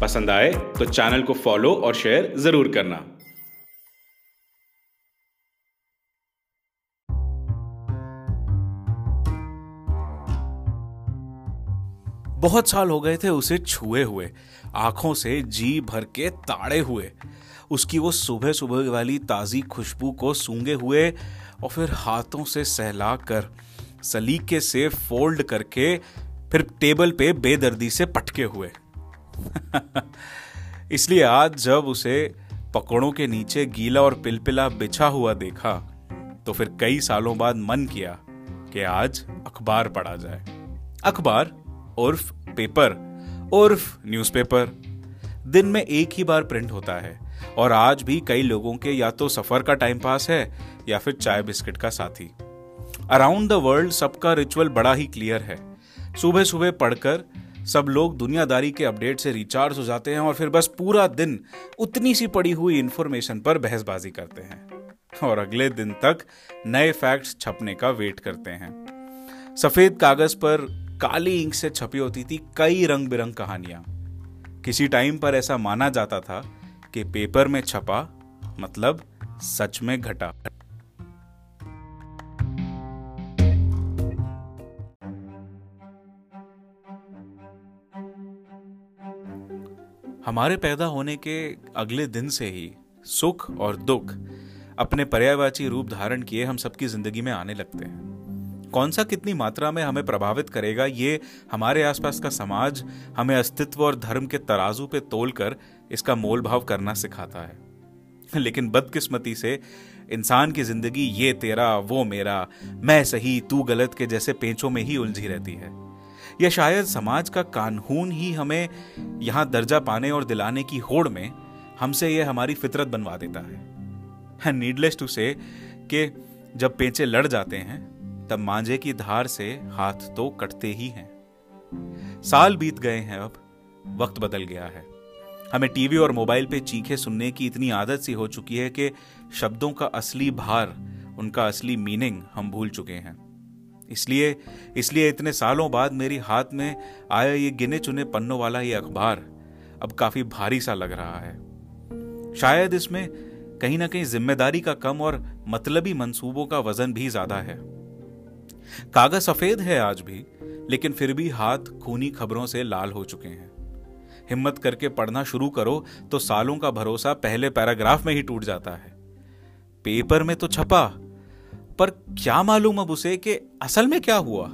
पसंद आए तो चैनल को फॉलो और शेयर ज़रूर करना। बहुत साल हो गए थे उसे छुए हुए, आँखों से जी भर के ताड़े हुए। उसकी वो सुबह सुबह वाली ताज़ी खुशबू को सूंघे हुए और फिर हाथों से सहला कर सलीके से फोल्ड करके फिर टेबल पे बेदर्दी से पटके हुए। इसलिए आज जब उसे पकड़ों के नीचे गीला और पिलपिला बिछा हुआ देखा तो फिर कई सालों बाद मन किया कि आज अखबार पढ़ा जाए। अखबार, उर्फ़ पेपर, उर्फ़ न्यूज़पेपर। दिन में एक ही बार प्रिंट होता है, और आज भी कई लोगों के या तो सफ़र का टाइम पास है, या फिर चाय बिस्किट का साथी। अराउंड द वर्ल्ड सबका रिचुअल बड़ा ही क्लियर है। सुबह सुबह पढ़कर सब लोग दुनियादारी के अपडेट से रिचार्ज हो जाते हैं और फिर बस पूरा दिन उतनी सी पड़ी हुई इंफॉर्मेशन पर बहसबाजी करते हैं। और अगले दिन तक नए फैक्ट्स छपने का वेट करते हैं। सफ़ेद कागज़ पर काली इंक से छपी होती थी कई रंग बिरंग कहानियाँ। किसी टाइम पर ऐसा माना जाता था कि पेपर में छपा मतलब सच में घटा। हमारे पैदा होने के अगले दिन से ही सुख और दुख अपने पर्यायवाची रूप धारण किए हम सबकी ज़िंदगी में आने लगते हैं। कौन सा कितनी मात्रा में हमें प्रभावित करेगा, ये हमारे आसपास का समाज हमें अस्तित्व और धर्म के तराजू पे तोलकर इसका मोल भाव करना सिखाता है। लेकिन बदकिस्मती से इंसान की ज़िंदगी ये तेरा, वो मेरा, मैं सही, तू गलत के जैसे पेंचों में ही उलझी रहती है। या शायद समाज का कानून ही हमें यहाँ दर्जा पाने और दिलाने की होड़ में हमसे यह हमारी फितरत बनवा देता है। नीडलेस टू से कि जब पेंचे लड़ जाते हैं, तब मांझे की धार से हाथ तो कटते ही हैं। साल बीत गए हैं अब, वक्त बदल गया है। हमें टीवी और मोबाइल पे चीखे सुनने की इतनी आदत सी हो चुकी है कि शब्दों का असली भार, उनका असली मीनिंग हम भूल चुके हैं। इसलिए इसलिए इतने सालों बाद मेरी हाथ में आया ये गिने चुने पन्नों वाला ये अखबार। अब काफ़ी भारी सा लग रहा है। शायद इसमें कहीं ना कहीं ज़िम्मेदारी का कम और मतलबी मंसूबों का वज़न भी ज़्यादा है। कागज़ सफ़ेद है आज भी, लेकिन फिर भी हाथ खूनी खबरों से लाल हो चुके हैं। हिम्मत करके पढ़ना शुरू करो तो सालों का भरोसा पहले पैराग्राफ में ही टूट जाता है। पेपर में तो छपा पर क्या मालूम अब उसे कि असल में क्या हुआ?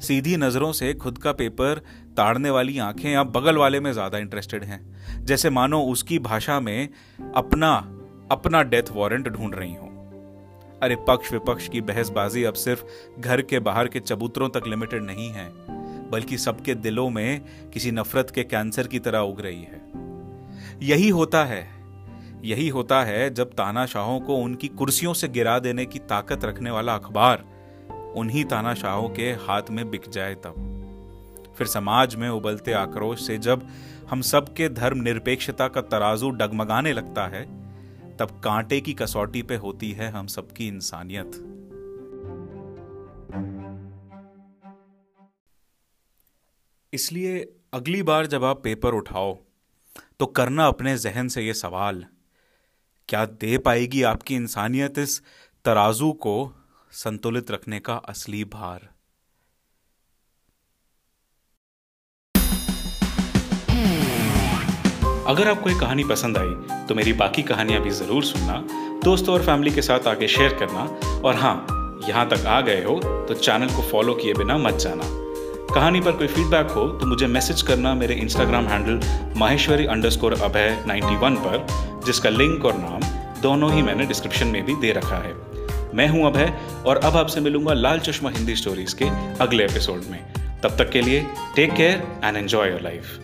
सीधी नज़रों से खुद का पेपर ताड़ने वाली आँखें अब बगल वाले में ज़्यादा इंटरेस्टेड हैं। जैसे मानो उसकी भाषा में अपना अपना डेथ वारंट ढूंढ रही हो। अरे पक्ष विपक्ष की बहसबाजी अब सिर्फ़ घर के बाहर के चबूतरों तक लिमिटेड नहीं है, बल्कि सबके दिलों में किसी नफरत के कैंसर की तरह उग रही है। यही होता है यही होता है जब तानाशाहों को उनकी कुर्सियों से गिरा देने की ताकत रखने वाला अखबार उन्हीं तानाशाहों के हाथ में बिक जाए तब। फिर समाज में उबलते आक्रोश से जब हम सब के धर्म निरपेक्षता का तराजू डगमगाने लगता है, तब कांटे की कसौटी पे होती है हम सबकी इंसानियत। इसलिए अगली बार जब आप पेपर उठाओ तो करना अपने जहन से यह सवाल क्या दे पाएगी आपकी इंसानियत इस तराजू को संतुलित रखने का असली भार? अगर आपको ये कहानी पसंद आई तो मेरी बाकी कहानियाँ भी ज़रूर सुनना, दोस्तों और फैमिली के साथ आगे शेयर करना, और हाँ यहाँ तक आ गए हो तो चैनल को फॉलो किए बिना मत जाना। कहानी पर कोई फीडबैक हो तो मुझे मैसेज करना मेरे Instagram handle Maheshwari under underscore Abhay 91 पर। जिसका लिंक और नाम दोनों ही मैंने डिस्क्रिप्शन में भी दे रखा है। मैं हूँ अभय और अब आपसे मिलूँगा लाल चश्मा हिंदी स्टोरीज के अगले एपिसोड में। तब तक के लिए take care and enjoy your life